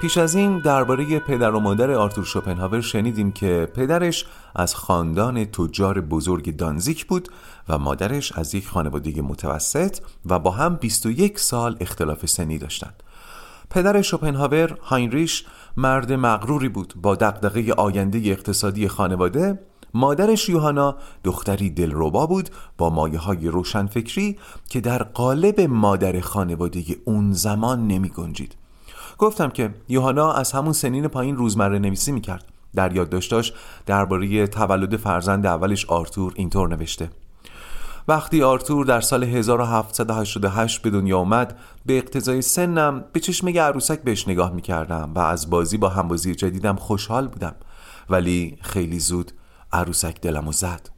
پیش از این درباره پدر و مادر آرتور شوپنهاور شنیدیم که پدرش از خاندان تجار بزرگ دانزیک بود و مادرش از یک خانواده متوسط و با هم 21 سال اختلاف سنی داشتند. پدر شوپنهاور هاینریش مرد مغروری بود با دقدقه آینده اقتصادی خانواده مادرش یوهانا دختری دلربا بود با مایه های روشنفکری که در قالب مادر خانواده اون زمان نمی گنجید گفتم که یوهانا از همون سنین پایین روزمره نویسی می‌کرد. در یادداشتاش درباره تولد فرزند اولش آرتور اینطور نوشته. وقتی آرتور در سال 1788 به دنیا اومد به اقتضای سنم به چشم عروسک بهش نگاه می‌کردم و از بازی با همبازی جدیدم خوشحال بودم. ولی خیلی زود عروسک دلمو زد.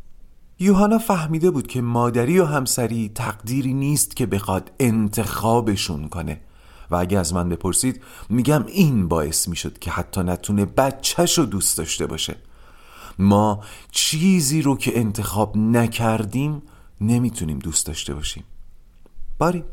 یوهانا فهمیده بود که مادری و همسری تقدیری نیست که بخواد انتخابشون کنه. و اگه از من بپرسید میگم این باعث می‌شد که حتی نتونه بچهش رو دوست داشته باشه. ما چیزی رو که انتخاب نکردیم نمی‌تونیم دوست داشته باشیم. باری.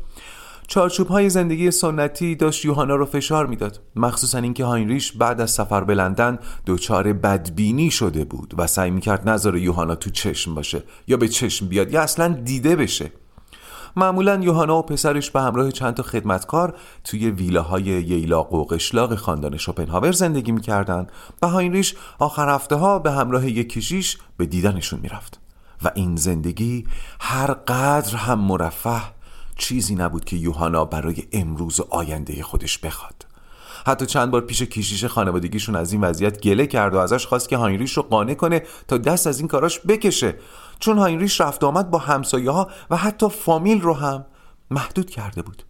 چارچوب های زندگی سنتی داشت یوهانا رو فشار می‌داد. مخصوصا اینکه هاینریش بعد از سفر به لندن دچار بدبینی شده بود و سعی می‌کرد نظر یوهانا تو چشم باشه یا به چشم بیاد یا اصلا دیده بشه. معمولا یوهانا و پسرش به همراه چند تا خدمتکار توی ویلاهای ییلاق و قشلاق خاندان شوپنهاور زندگی می‌کردن. و هاینریش آخر هفته ها به همراه یک کشیش به دیدنشون می‌رفت. و این زندگی هر قدر هم مرفه چیزی نبود که یوهانا برای امروز و آینده خودش بخواد. حتی چند بار پیش کشیش خانوادگیشون از این وضعیت گله کرد و ازش خواست که هاینریش رو قانع کنه تا دست از این کاراش بکشه. چون هاینریش رفت آمد با همسایه ها و حتی فامیل رو هم محدود کرده بود.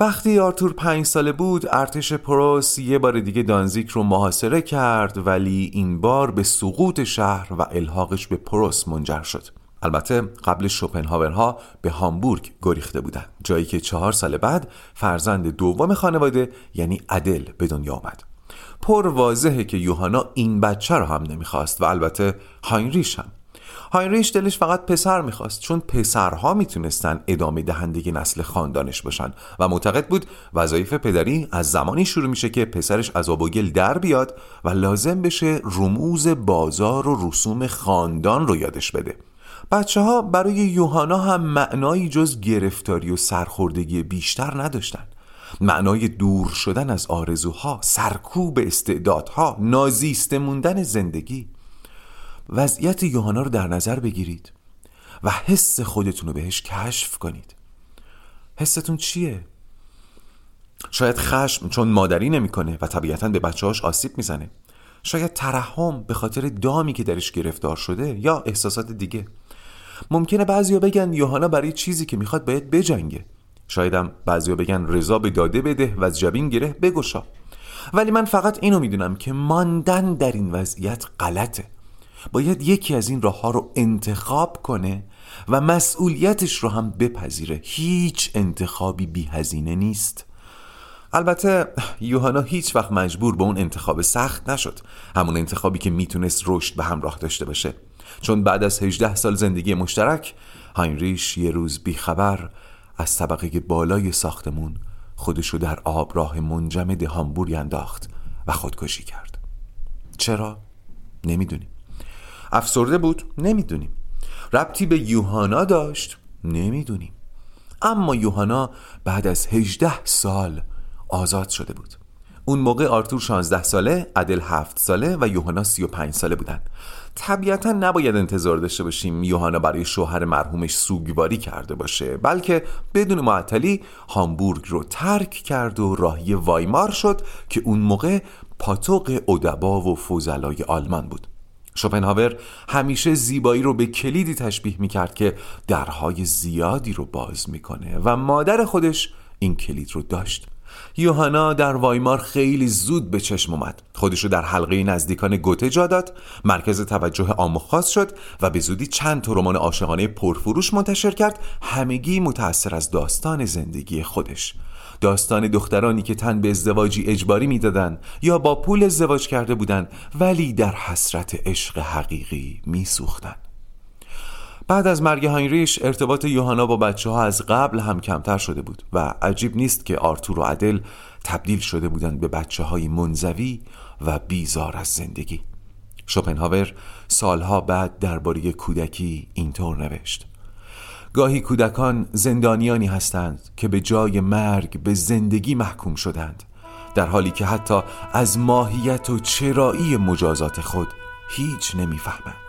وقتی آرتور پنج ساله بود ارتش پروس یه بار دیگه دانزیک رو محاصره کرد ولی این بار به سقوط شهر و الحاقش به پروس منجر شد. البته قبلش شوپنهاورها به هامبورگ گریخته بودند جایی که چهار سال بعد فرزند دوم خانواده یعنی ادل به دنیا آمد. پر واضحه که یوهانا این بچه رو هم نمی‌خواست و البته هاینریش هم. هاینریش دلش فقط پسر می‌خواست چون پسرها می‌تونستن ادامه دهنده نسل خاندانش باشن و معتقد بود وظایف پدری از زمانی شروع میشه که پسرش از آب و در بیاد و لازم بشه رموز بازار و رسوم خاندان رو یادش بده. بچه ها برای یوهانا هم معنایی جز گرفتاری و سرخوردگی بیشتر نداشتن. معنای دور شدن از آرزوها سرکوب استعدادها نازیسته موندن زندگی. وضعیت یوهانا رو در نظر بگیرید و حس خودتون رو بهش کشف کنید. حستون چیه؟ شاید خشم چون مادری نمی‌کنه و طبیعتا به بچه‌هاش آسیب می‌زنه. شاید ترحم به خاطر دامی که درش گرفتار شده یا احساسات دیگه. ممکنه بعضیا بگن یوهانا برای چیزی که می‌خواد باید بجنگه. شایدم بعضیا بگن رضا به داده بده و از جبین گره بگشا. ولی من فقط اینو می‌دونم که ماندن در این وضعیت غلطه. باید یکی از این راه ها رو انتخاب کنه و مسئولیتش رو هم بپذیره. هیچ انتخابی بی هزینه نیست. البته یوهانا هیچ وقت مجبور به اون انتخاب سخت نشد. همون انتخابی که می‌تونست رشد به همراه داشته باشه. چون بعد از 18 سال زندگی مشترک هاینریش یه روز بیخبر از طبقه بالای ساختمون خودشو در آب راه منجمد هامبورگ انداخت و خودکشی کرد چرا؟ نمی‌دونیم افسرده بود؟ نمی‌دونیم ربطی به یوهانا داشت؟ نمی‌دونیم اما یوهانا بعد از 18 سال آزاد شده بود اون موقع آرتور 16 ساله، ادل 7 ساله و یوهانا 35 ساله بودن. طبیعتا نباید انتظار داشته باشیم یوهانا برای شوهر مرحومش سوگواری کرده باشه بلکه بدون معطلی هامبورگ رو ترک کرد و راهی وایمار شد که اون موقع پاتوق ادبا و فوزلای آلمان بود. شوپنهاور همیشه زیبایی رو به کلیدی تشبیه می‌کرد که درهای زیادی رو باز می‌کنه و مادر خودش این کلید رو داشت. یوهانا در وایمار خیلی زود به چشم اومد. خودش رو در حلقه نزدیکان گوته جا داد. مرکز توجه عام خاص شد و به زودی چند تا رمان عاشقانه پرفروش منتشر کرد همگی متأثر از داستان زندگی خودش. داستان دخترانی که تن به ازدواجی اجباری می‌دادند یا با پول ازدواج کرده بودند ولی در حسرت عشق حقیقی میسوختند. بعد از مرگ هاینریش ارتباط یوهانا با بچه ها از قبل هم کمتر شده بود و عجیب نیست که آرتور و عدل تبدیل شده بودند به بچه های منزوی و بیزار از زندگی. شوپنهاور سالها بعد درباره کودکی اینطور نوشت. گاهی کودکان زندانیانی هستند که به جای مرگ به زندگی محکوم شدند در حالی که حتی از ماهیت و چرایی مجازات خود هیچ نمی‌فهمند.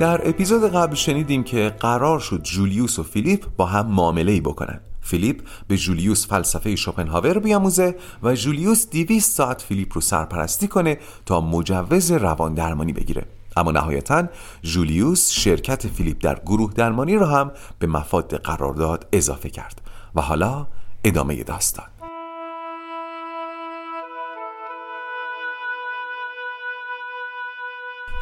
در اپیزود قبل شنیدیم که قرار شد جولیوس و فیلیپ با هم معامله ای بکنن. فیلیپ به جولیوس فلسفه شوپنهاور بیاموزه و جولیوس 200 ساعت فیلیپ رو سرپرستی کنه تا مجوز روان درمانی بگیره. اما نهایتا جولیوس شرکت فیلیپ در گروه درمانی رو هم به مفاد قرارداد اضافه کرد و حالا ادامه داستان.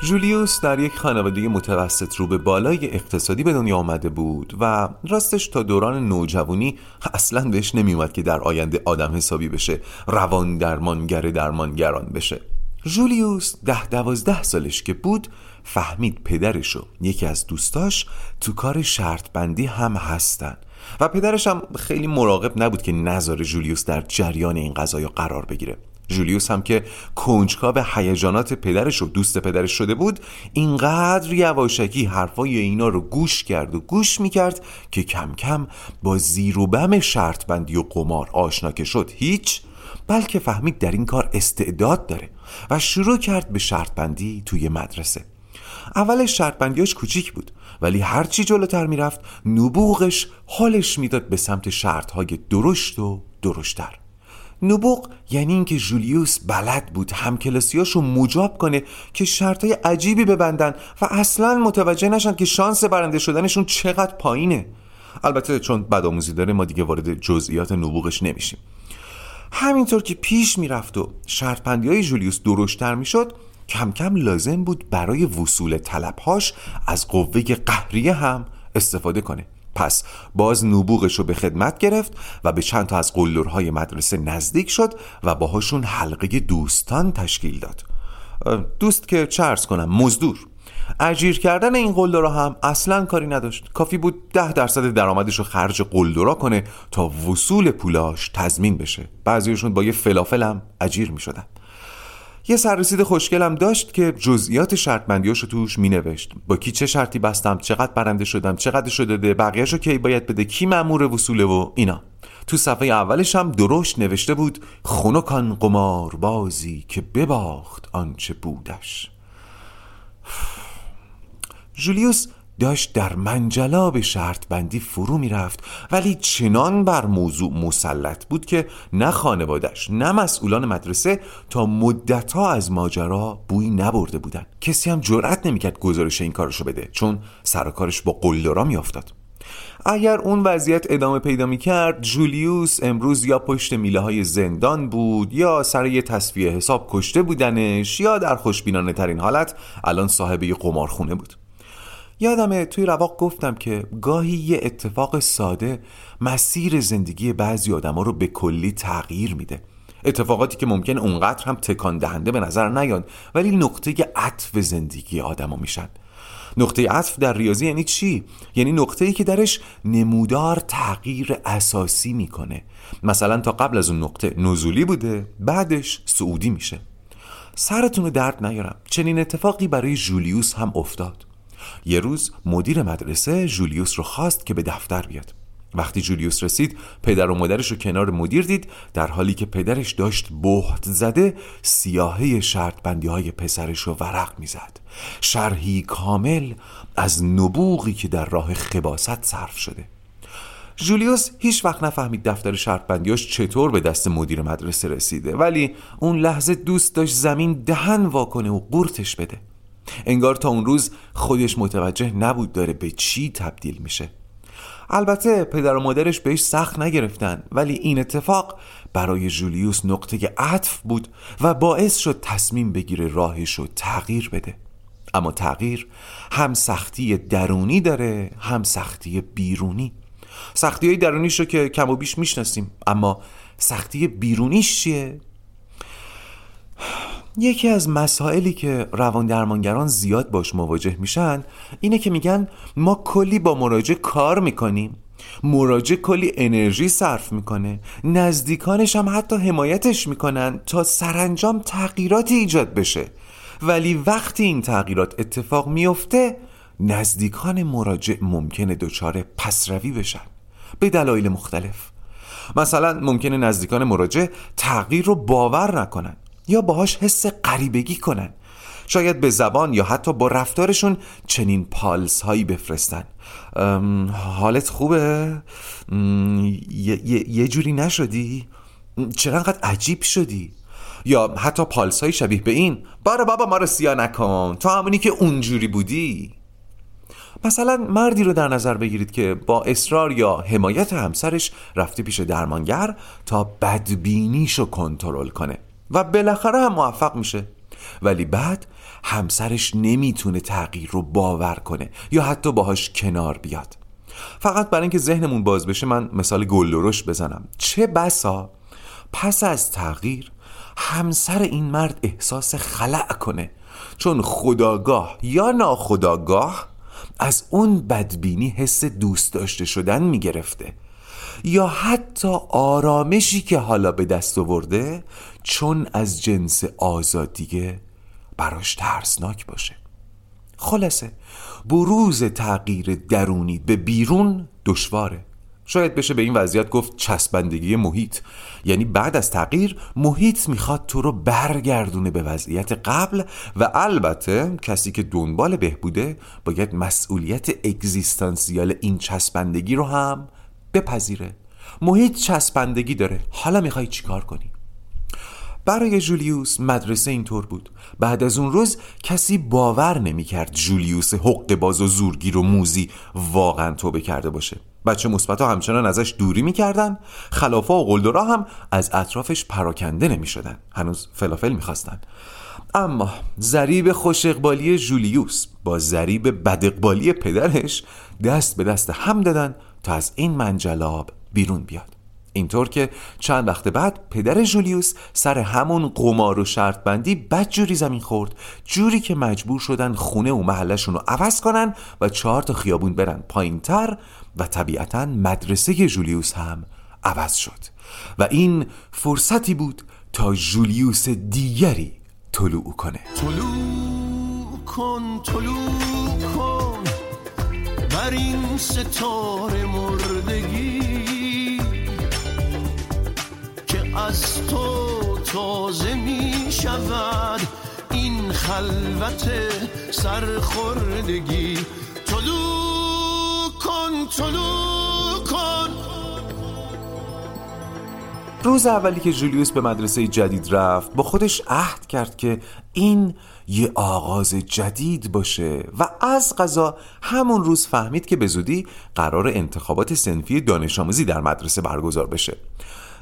جولیوس در یک خانواده متوسط رو به بالای اقتصادی به دنیا آمده بود و راستش تا دوران نوجوانی اصلا بهش نمیومد که در آینده آدم حسابی بشه روان درمانگر درمانگران بشه. جولیوس ده دوازده سالش که بود فهمید پدرش و یکی از دوستاش تو کار شرط بندی هم هستن و پدرش هم خیلی مراقب نبود که نظر جولیوس در جریان این قضايا قرار بگیره. جولیوس هم که کنجکاو هیجانات پدرش و دوست پدرش شده بود اینقدر یواشکی حرفای اینا رو گوش کرد و گوش می‌کرد که کم کم با زیر و بم شرط بندی و قمار آشنا که شد هیچ بلکه فهمید در این کار استعداد داره و شروع کرد به شرط بندی توی مدرسه. اولش شرط بندیاش کوچیک بود ولی هرچی جلوتر می‌رفت نبوغش حالش می‌داد به سمت شرط های درشت و درشتر. نبوغ یعنی اینکه جولیوس بلد بود همکلاسیاشو مجاب کنه که شرطای عجیبی ببندن و اصلا متوجه نشن که شانس برنده شدنشون چقدر پایینه. البته چون بدآموزی داره ما دیگه وارد جزئیات نبوغش نمیشیم. همینطور که پیش می‌رفت و شرط پندی های جولیوس درشتر می‌شد کم کم لازم بود برای وصول طلبهاش از قوه قهریه هم استفاده کنه. پس باز نبوغش رو به خدمت گرفت و به چند تا از قلدرهای مدرسه نزدیک شد و باهاشون حلقه دوستان تشکیل داد. دوست که چرس کنم مزدور. اجیر کردن این قلدرها هم اصلا کاری نداشت. کافی بود ده درصد درآمدش رو خرج قلدرا کنه تا وصول پولاش تضمین بشه. بعضیشون با یه فلافل هم اجیر می شدن یه سررسید خوشگلم داشت که جزئیات شرط بندیاشو توش می نوشت با کی چه شرطی بستم چقدر برنده شدم چقدر شده ده بقیهشو کی باید بده کی مأمور وصوله و اینا. تو صفحه اولش هم درشت نوشته بود خونکان قمار بازی که بباخت آنچه بودش. جولیوس داشت در منجلاب شرط بندی فرو می‌رفت ولی چنان بر موضوع مسلط بود که نه خانوادش نه مسئولان مدرسه تا مدتها از ماجرا بوی نبرده بودن. کسی هم جرأت نمی‌کرد گزارش این کارشو بده چون سر کارش با قلدرا میافتاد. اگر اون وضعیت ادامه پیدا می کرد جولیوس امروز یا پشت میله های زندان بود یا سر یه تصفیه حساب کشته بودنش یا در خوشبینانه ترین حالت الان صاحب یه قمارخونه بود. یادمه توی رواق گفتم که گاهی یه اتفاق ساده مسیر زندگی بعضی آدما رو به کلی تغییر میده. اتفاقاتی که ممکن اونقدر هم تکان دهنده به نظر نیان ولی نقطه عطف زندگی آدما میشن. نقطه عطف در ریاضی یعنی چی؟ یعنی نقطه ای که درش نمودار تغییر اساسی می‌کنه. مثلا تا قبل از اون نقطه نزولی بوده بعدش سعودی میشه. سرتون درد نیارم. چنین اتفاقی برای جولیوس هم افتاد. یه روز مدیر مدرسه جولیوس رو خواست که به دفتر بیاد. وقتی جولیوس رسید پدر و مادرش رو کنار مدیر دید در حالی که پدرش داشت بهت زده سیاهه شرط بندی های پسرش رو ورق می‌زد. شرحی کامل از نبوغی که در راه خباست صرف شده. جولیوس هیچ وقت نفهمید دفتر شرط بندیاش چطور به دست مدیر مدرسه رسیده ولی اون لحظه دوست داشت زمین دهن واکنه و قورتش بده. انگار تا اون روز خودش متوجه نبود داره به چی تبدیل میشه. البته پدر و مادرش بهش سخت نگرفتن ولی این اتفاق برای جولیوس نقطه عطف بود و باعث شد تصمیم بگیره راهش رو تغییر بده. اما تغییر هم سختی درونی داره هم سختی بیرونی. سختی های درونیش رو که کم و بیش می‌شناسیم اما سختی بیرونیش چیه؟ یکی از مسائلی که روان درمانگران زیاد باش مواجه میشن اینه که میگن ما کلی با مراجع کار می‌کنیم. مراجع کلی انرژی صرف می‌کنه. نزدیکانش هم حتی حمایتش می‌کنن تا سرانجام تغییراتی ایجاد بشه. ولی وقتی این تغییرات اتفاق میفته نزدیکان مراجع ممکنه دچار پسروی بشن. به دلایل مختلف. مثلا ممکنه نزدیکان مراجع تغییر رو باور نکنن. یا باهاش حس غریبگی کنن شاید به زبان یا حتی با رفتارشون چنین پالس هایی بفرستن حالت خوبه؟ یه جوری نشدی؟ چرا انقدر عجیب شدی؟ یا حتی پالس های شبیه به این بارا بابا ما رو سیا نکن تو همونی که اونجوری بودی مثلا مردی رو در نظر بگیرید که با اصرار یا حمایت همسرش رفته پیش درمانگر تا بدبینیشو کنترل کنه و بالاخره هم موفق میشه. ولی بعد همسرش نمی‌تونه تغییر رو باور کنه یا حتی باهاش کنار بیاد. فقط برای اینکه ذهنمون باز بشه من مثال گلدرش بزنم. چه بسا پس از تغییر همسر این مرد احساس خلع کنه. چون خداگاه یا ناخداگاه از اون بدبینی حس دوست داشته شدن می‌گرفته. یا حتی آرامشی که حالا به دست آورده چون از جنس آزادیه براش ترسناک باشه. خلاصه بروز تغییر درونی به بیرون دشواره. شاید بشه به این وضعیت گفت چسبندگی محیط. یعنی بعد از تغییر محیط می‌خواد تو رو برگردونه به وضعیت قبل و البته کسی که دنبال بهبوده باید مسئولیت اگزیستانسیال این چسبندگی رو هم بپذیره. محیط چسبندگی داره. حالا می‌خوای چیکار کنی؟ برای جولیوس مدرسه اینطور بود. بعد از اون روز کسی باور نمی‌کرد جولیوس حق باز و زورگیر و موزی واقعا توبه کرده باشه. بچه مثبت همچنان ازش دوری می‌کردن. خلافا و قلدرا هم از اطرافش پراکنده نمی‌شدن. هنوز فلافل می‌خواستن. اما ذریب خوش اقبالی جولیوس با ذریب بد اقبالی پدرش دست به دست هم دادن تا از این منجلاب بیرون بیاد. اینطور که چند وقت بعد پدر جولیوس سر همون قمار و شرط بندی بد جوری زمین خورد. جوری که مجبور شدن خونه و محلشون رو عوض کنن و چهار تا خیابون برن پایین تر و طبیعتا مدرسه جولیوس هم عوض شد. و این فرصتی بود تا جولیوس دیگری طلوع کنه. طلوع کن طلوع کن. بر این ستاره مردگی که از تو تازه می شود این خلوت سرخوردگی. طلوع کن طلوع کن. روز اولی که جولیوس به مدرسه جدید رفت با خودش عهد کرد که این یه آغاز جدید باشه و از قضا همون روز فهمید که به زودی قرار انتخابات سنفی دانش آموزی در مدرسه برگزار بشه.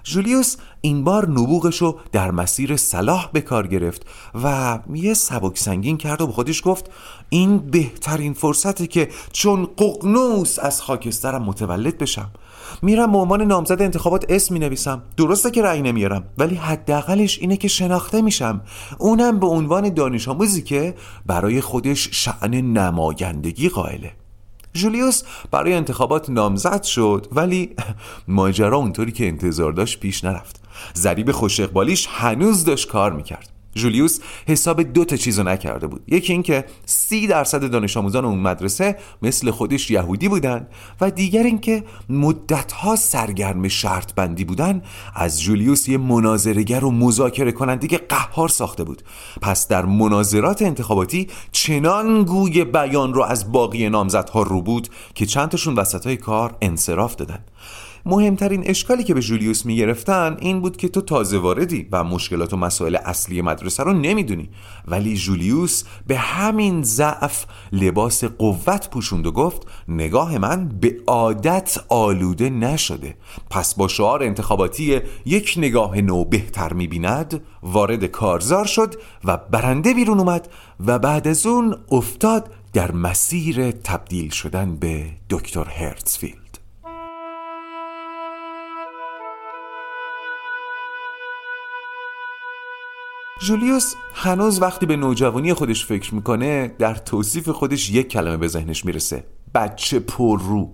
جولیوس این بار نبوغش در مسیر صلاح به کار گرفت و یه سبک سنگین کرد و به خودش گفت این بهترین فرصته که چون ققنوس از خاکسترم متولد بشم. میرم به عنوان نامزد انتخابات اسم می نویسم درسته که رأی نمیارم ولی حداقلش اینه که شناخته میشم. اونم به عنوان دانش آموزی که برای خودش شعن نمایندگی قائله. جولیوس برای انتخابات نامزد شد ولی ماجرا اونطوری که انتظار داشت پیش نرفت. ذریب خوش اقبالیش هنوز داشت کار می‌کرد. جولیوس حساب دو تا چیزو نکرده بود. یکی اینکه سی درصد دانش آموزان اون مدرسه مثل خودش یهودی بودن و دیگر اینکه مدتها سرگرم شرط بندی بودن از جولیوس یه مناظرگر و مذاکره کننده که قهار ساخته بود. پس در مناظرات انتخاباتی چنان گوی بیان رو از باقی نامزدها رو بود که چندتاشون وسط های کار انصراف دادن. مهمترین اشکالی که به جولیوس می‌گرفتن این بود که تو تازه واردی و مشکلات و مسائل اصلی مدرسه رو نمی‌دونی. ولی جولیوس به همین ضعف لباس قوت پوشوند و گفت نگاه من به عادت آلوده نشده. پس با شعار انتخاباتی یک نگاه نو بهتر می‌بیند وارد کارزار شد و برنده بیرون اومد و بعد از اون افتاد در مسیر تبدیل شدن به دکتر هرتزفیلد. جولیوس هنوز وقتی به نوجوانی خودش فکر می‌کنه در توصیف خودش یک کلمه به ذهنش می‌رسه. بچه پررو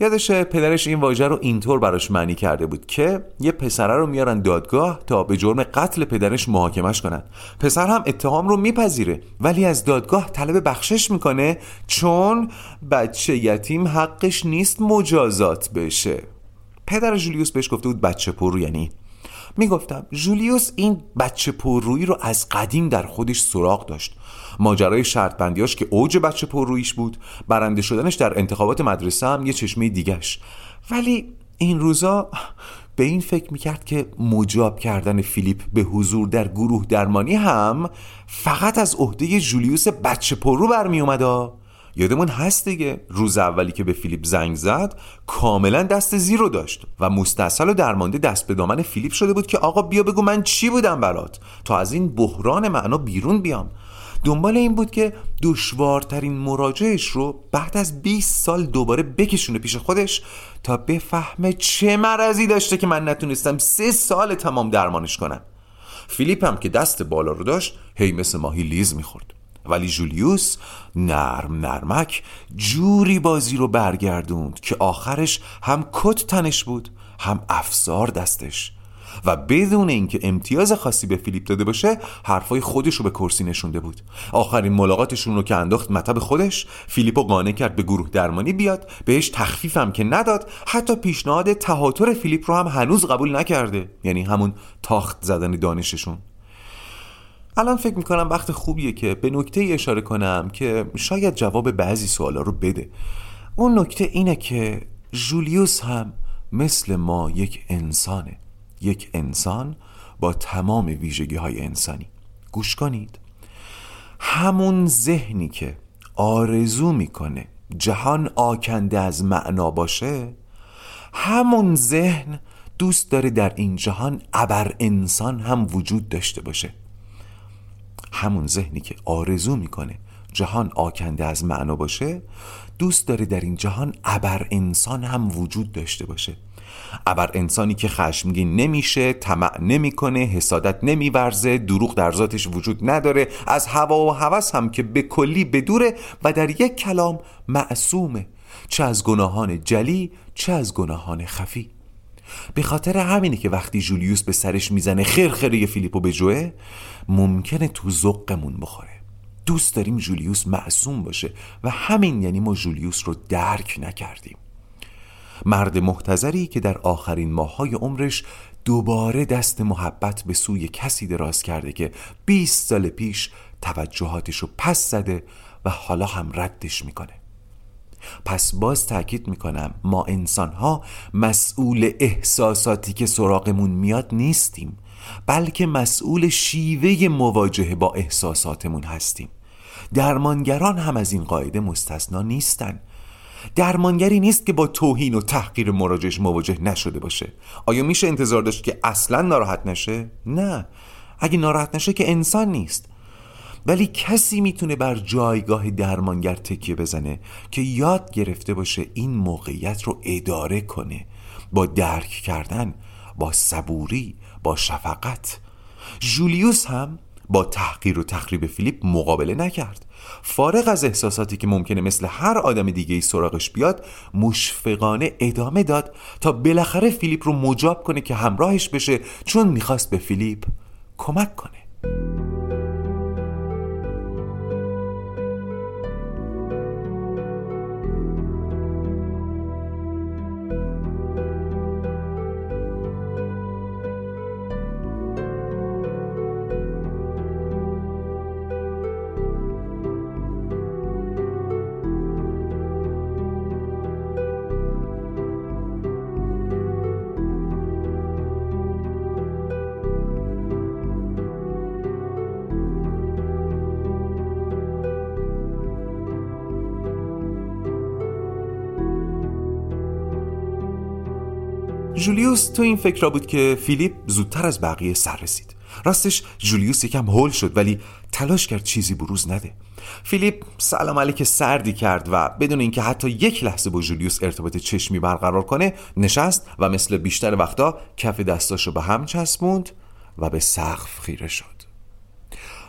یادشه پدرش این واژه رو اینطور براش معنی کرده بود که یه پسره رو میارن دادگاه تا به جرم قتل پدرش محاکمش کنن. پسر هم اتهام رو میپذیره ولی از دادگاه طلب بخشش می‌کنه چون بچه یتیم حقش نیست مجازات بشه. پدر جولیوس بهش گفته بود بچه پررو یعنی می‌گفتم جولیوس این بچه پررویی رو از قدیم در خودش سراغ داشت. ماجرای شرط بندیاش که اوج بچه پررویش بود برنده شدنش در انتخابات مدرسه هم یه چشمه دیگش ولی این روزا به این فکر می‌کرد که مجاب کردن فیلیپ به حضور در گروه درمانی هم فقط از عهده جولیوس بچه پررو برمی اومده یادمون هست دیگه. روز اولی که به فیلیپ زنگ زد کاملا دست زیرو داشت و مستصل و درمانده دست به دامن فیلیپ شده بود که آقا بیا بگو من چی بودم برات تا از این بحران معنا بیرون بیام. دنبال این بود که دشوارترین مراجعش رو بعد از 20 سال دوباره بکشونه پیش خودش تا بفهمه چه مرضی داشته که من نتونستم سه سال تمام درمانش کنم. فیلیپ هم که دست بالا رو داشت هی مثل ماهی لیز می‌خورد. ولی جولیوس نرم نرمک جوری بازی رو برگردوند که آخرش هم کت تنش بود هم افزار دستش. و بدون اینکه امتیاز خاصی به فیلیپ داده باشه حرفای خودش رو به کرسی نشونده بود. آخرین ملاقاتشون رو که انداخت مطب خودش فیلیپو قانع کرد به گروه درمانی بیاد بهش تخفیفم که نداد حتی پیشنهاد تهاتر فیلیپ رو هم هنوز قبول نکرده. یعنی همون تاخت زدن دانششون. الان فکر می‌کنم وقت خوبیه که به نکته اشاره کنم که شاید جواب بعضی سوالا رو بده. اون نکته اینه که جولیوس هم مثل ما یک انسانه. یک انسان با تمام ویژگی های انسانی. گوش کنید. همون ذهنی که آرزو می‌کنه جهان آکنده از معنا باشه همون ذهن دوست داره در این جهان ابر انسان هم وجود داشته باشه. همون ذهنی که آرزو می‌کنه جهان آکنده از معنا باشه دوست داره در این جهان ابر انسان هم وجود داشته باشه. ابر انسانی که خشمگین نمیشه طمع نمی‌کنه حسادت نمیورزه دروغ در ذاتش وجود نداره از هوا و هوس هم که به کلی بدوره و در یک کلام معصومه. چه از گناهان جلی چه از گناهان خفی. به خاطر همینه که وقتی جولیوس به سرش می‌زنه خیر فیلیپو به جوه ممکنه تو زقمون بخوره. دوست داریم جولیوس معصوم باشه و همین یعنی ما جولیوس رو درک نکردیم. مرد محتظری که در آخرین ماههای عمرش دوباره دست محبت به سوی کسی دراز کرده که 20 سال پیش توجهاتش رو پس زده و حالا هم ردش می‌کنه. پس باز تاکید می‌کنم ما انسان ها مسئول احساساتی که سراغمون میاد نیستیم بلکه مسئول شیوه مواجهه با احساساتمون هستیم. درمانگران هم از این قاعده مستثنا نیستن. درمانگری نیست که با توهین و تحقیر مراجعش مواجه نشده باشه. آیا میشه انتظار داشت که اصلا ناراحت نشه؟ نه. اگه ناراحت نشه که انسان نیست. ولی کسی می‌تونه بر جایگاه درمانگر تکیه بزنه که یاد گرفته باشه این موقعیت رو اداره کنه. با درک کردن با صبوری با شفقت. جولیوس هم با تحقیر و تخریب فیلیپ مقابله نکرد. فارغ از احساساتی که ممکنه مثل هر آدم دیگه ای سراغش بیاد مشفقانه ادامه داد تا بالاخره فیلیپ رو مجاب کنه که همراهش بشه چون می‌خواست به فیلیپ کمک کنه. جولیوس تو این فکر را بود که فیلیپ زودتر از بقیه سر رسید. راستش جولیوس یکم هول شد ولی تلاش کرد چیزی بروز نده. فیلیپ سلام علیک سردی کرد و بدون اینکه حتی یک لحظه با جولیوس ارتباط چشمی برقرار کنه نشست و مثل بیشتر وقتا کف دستاشو به هم چسبوند و به سقف خیره شد.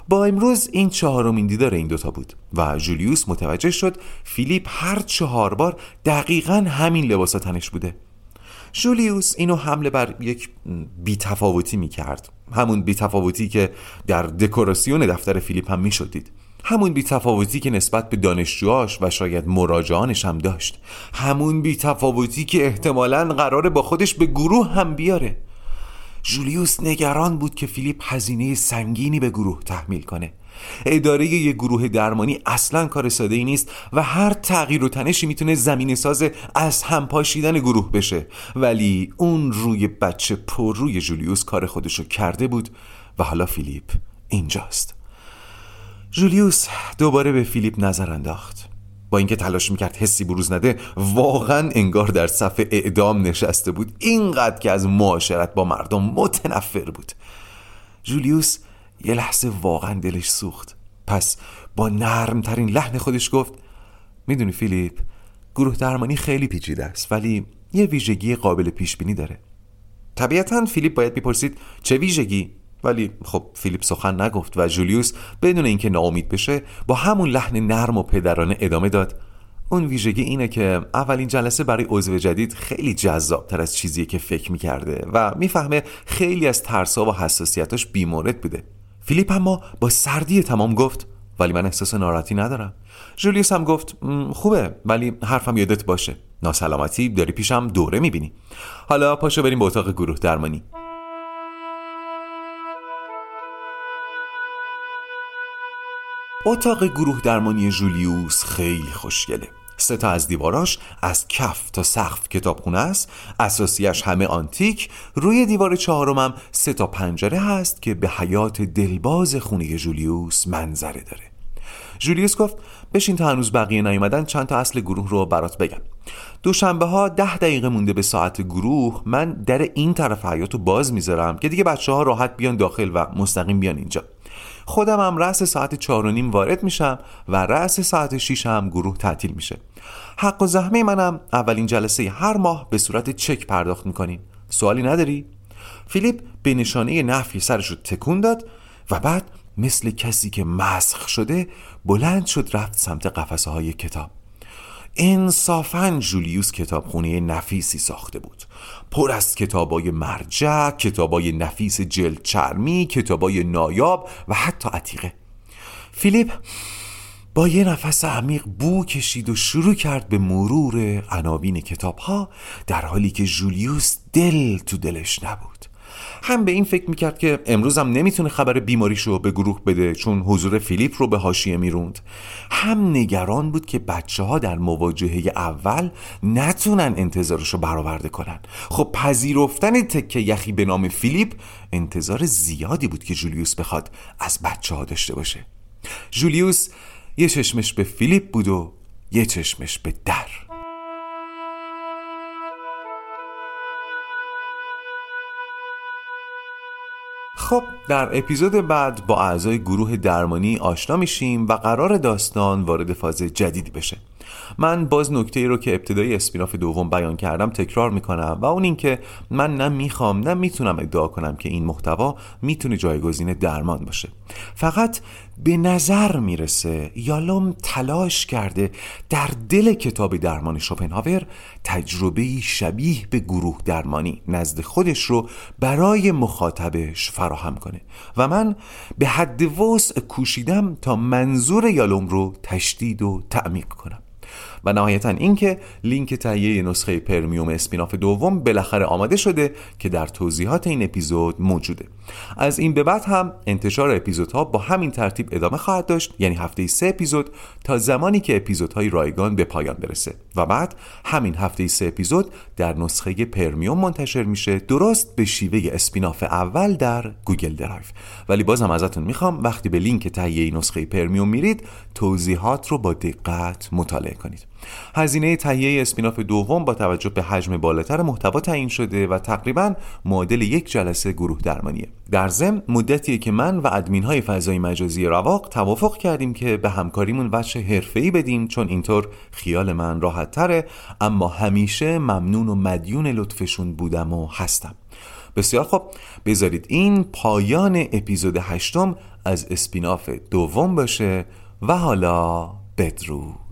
با امروز این چهارمین دیدار این دوتا بود و جولیوس متوجه شد فیلیپ هر چهار بار دقیقا همین لباسا تنش بوده. جولیوس اینو حمله بر یک بیتفاوتی می کرد همون بیتفاوتی که در دکوراسیون دفتر فیلیپ هم می شدید همون بیتفاوتی که نسبت به دانشجوهاش و شاید مراجعانش هم داشت. همون بیتفاوتی که احتمالا قراره با خودش به گروه هم بیاره. جولیوس نگران بود که فیلیپ هزینه سنگینی به گروه تحمیل کنه. اداره یک گروه درمانی اصلا کار ساده ای نیست و هر تغییر و تنشی می‌تونه زمین ساز از هم پاشیدن گروه بشه. ولی اون روی بچه پر روی جولیوس کار خودشو کرده بود و حالا فیلیپ اینجاست. جولیوس دوباره به فیلیپ نظر انداخت. با اینکه تلاش می‌کرد حسی بروز نده واقعا انگار در صف اعدام نشسته بود. اینقدر که از معاشرت با مردم متنفر بود. جولیوس یه لحظه واقعا دلش سوخت. پس با نرمترین لحن خودش گفت می‌دونی فیلیپ گروه درمانی خیلی پیچیده است ولی یه ویژگی قابل پیش بینی داره. طبیعتا فیلیپ باید می‌پرسید چه ویژگی؟ ولی خب فیلیپ سخن نگفت و جولیوس بدون اینکه ناامید بشه با همون لحن نرم و پدرانه ادامه داد. اون ویژگی اینه که اولین جلسه برای عضو جدید خیلی جذابتر از چیزیه که فکر می‌کرده و می‌فهمه خیلی از ترسا و حساسیتاش بیمورد بوده. فیلیپ اما با سردی تمام گفت ولی من احساس ناراحتی ندارم. جولیوس هم گفت خوبه ولی حرفم یادت باشه. ناسلامتی داری پیشم دوره می‌بینی. حالا پاشو بریم به اتاق گروه درمانی. اتاق گروه درمانی جولیوس خیلی خوشگله. سه تا از دیواراش از کف تا سقف کتابخونه است. اساسیش همه آنتیک. روی دیوار چهارمم سه تا پنجره هست که به حیات دلباز خونه جولیوس منظره داره. جولیوس گفت بشین تا هنوز بقیه نیومدن چند تا اصل گروه رو برات بگم. دوشنبه ها ده دقیقه مونده به ساعت گروه. من در این طرف حیات رو باز می‌ذارم که دیگه بچه ها راحت بیان داخل و مستقیم بیان اینجا. خودم هم رأس ساعت چهار و نیم وارد میشم و رأس ساعت 6 هم گروه تعطیل میشه. حق و زحمه منم اولین جلسه هر ماه به صورت چک پرداخت می‌کنین. سوالی نداری؟ فیلیپ به نشانه نفی سرش رو تکون داد و بعد مثل کسی که مسخ شده بلند شد رفت سمت قفسه های کتاب. انصافا جولیوس کتابخونه نفیسی ساخته بود. پر از کتابای مرجع کتابای نفیس جلد چرمی کتابای نایاب و حتی عتیقه. فیلیپ با یه نفس عمیق بو کشید و شروع کرد به مرور عناوین کتاب ها در حالی که جولیوس دل تو دلش نبود. هم به این فکر می‌کرد که امروز هم نمی‌تونه خبر بیماریشو به گروه بده چون حضور فیلیپ رو به حاشیه می‌روند. هم نگران بود که بچه ها در مواجهه اول نتونن انتظارشو برآورده کنن. خب پذیرفتن تکه یخی به نام فیلیپ انتظار زیادی بود که جولیوس بخواد از بچه ها داشته باشه. جولیوس یه چشمش به فیلیپ بود و یه چشمش به در. خب در اپیزود بعد با اعضای گروه درمانی آشنا میشیم و قرار داستان وارد فاز جدیدی بشه. من باز نکته ای رو که ابتدای اسپیناف دوم بیان کردم تکرار می‌کنم و اون اینکه من نه می‌خوام نه می‌تونم ادعا کنم که این محتوا می‌تونه جایگزین درمان باشه. فقط به نظر می‌رسه یالوم تلاش کرده در دل کتاب درمان شوپنهاور تجربه شبیه به گروه درمانی نزد خودش رو برای مخاطبش فراهم کنه و من به حد وسع کوشیدم تا منظور یالوم رو تشدید و تعمیق کنم. و نهایتا اینکه لینک تهیه نسخه premium spin-off دوم بالاخره آماده شده که در توضیحات این اپیزود موجوده. از این به بعد هم انتشار اپیزودها با همین ترتیب ادامه خواهد داشت یعنی هفته سه اپیزود تا زمانی که اپیزودهای رایگان به پایان برسه. و بعد همین هفته سه اپیزود در نسخه premium منتشر میشه درست به شیوه spin-off اول در گوگل درایو. ولی بازم ازتون می‌خوام وقتی به لینک تهیه نسخه premium میرید توضیحات رو با دقت مطالعه کنید. هزینه تهیه اسپیناف دوم با توجه به حجم بالاتر محتوا تعیین شده و تقریبا معادل یک جلسه گروه درمانیه. در ضمن مدتیه که من و ادمین های فضای مجازی رواق توافق کردیم که به همکاریمون وجه حرفه‌ای بدیم چون اینطور خیال من راحت تره اما همیشه ممنون و مدیون لطفشون بودم و هستم. بسیار خب بذارید این پایان اپیزود هشتم از اسپیناف دوم باشه و حالا بدرود.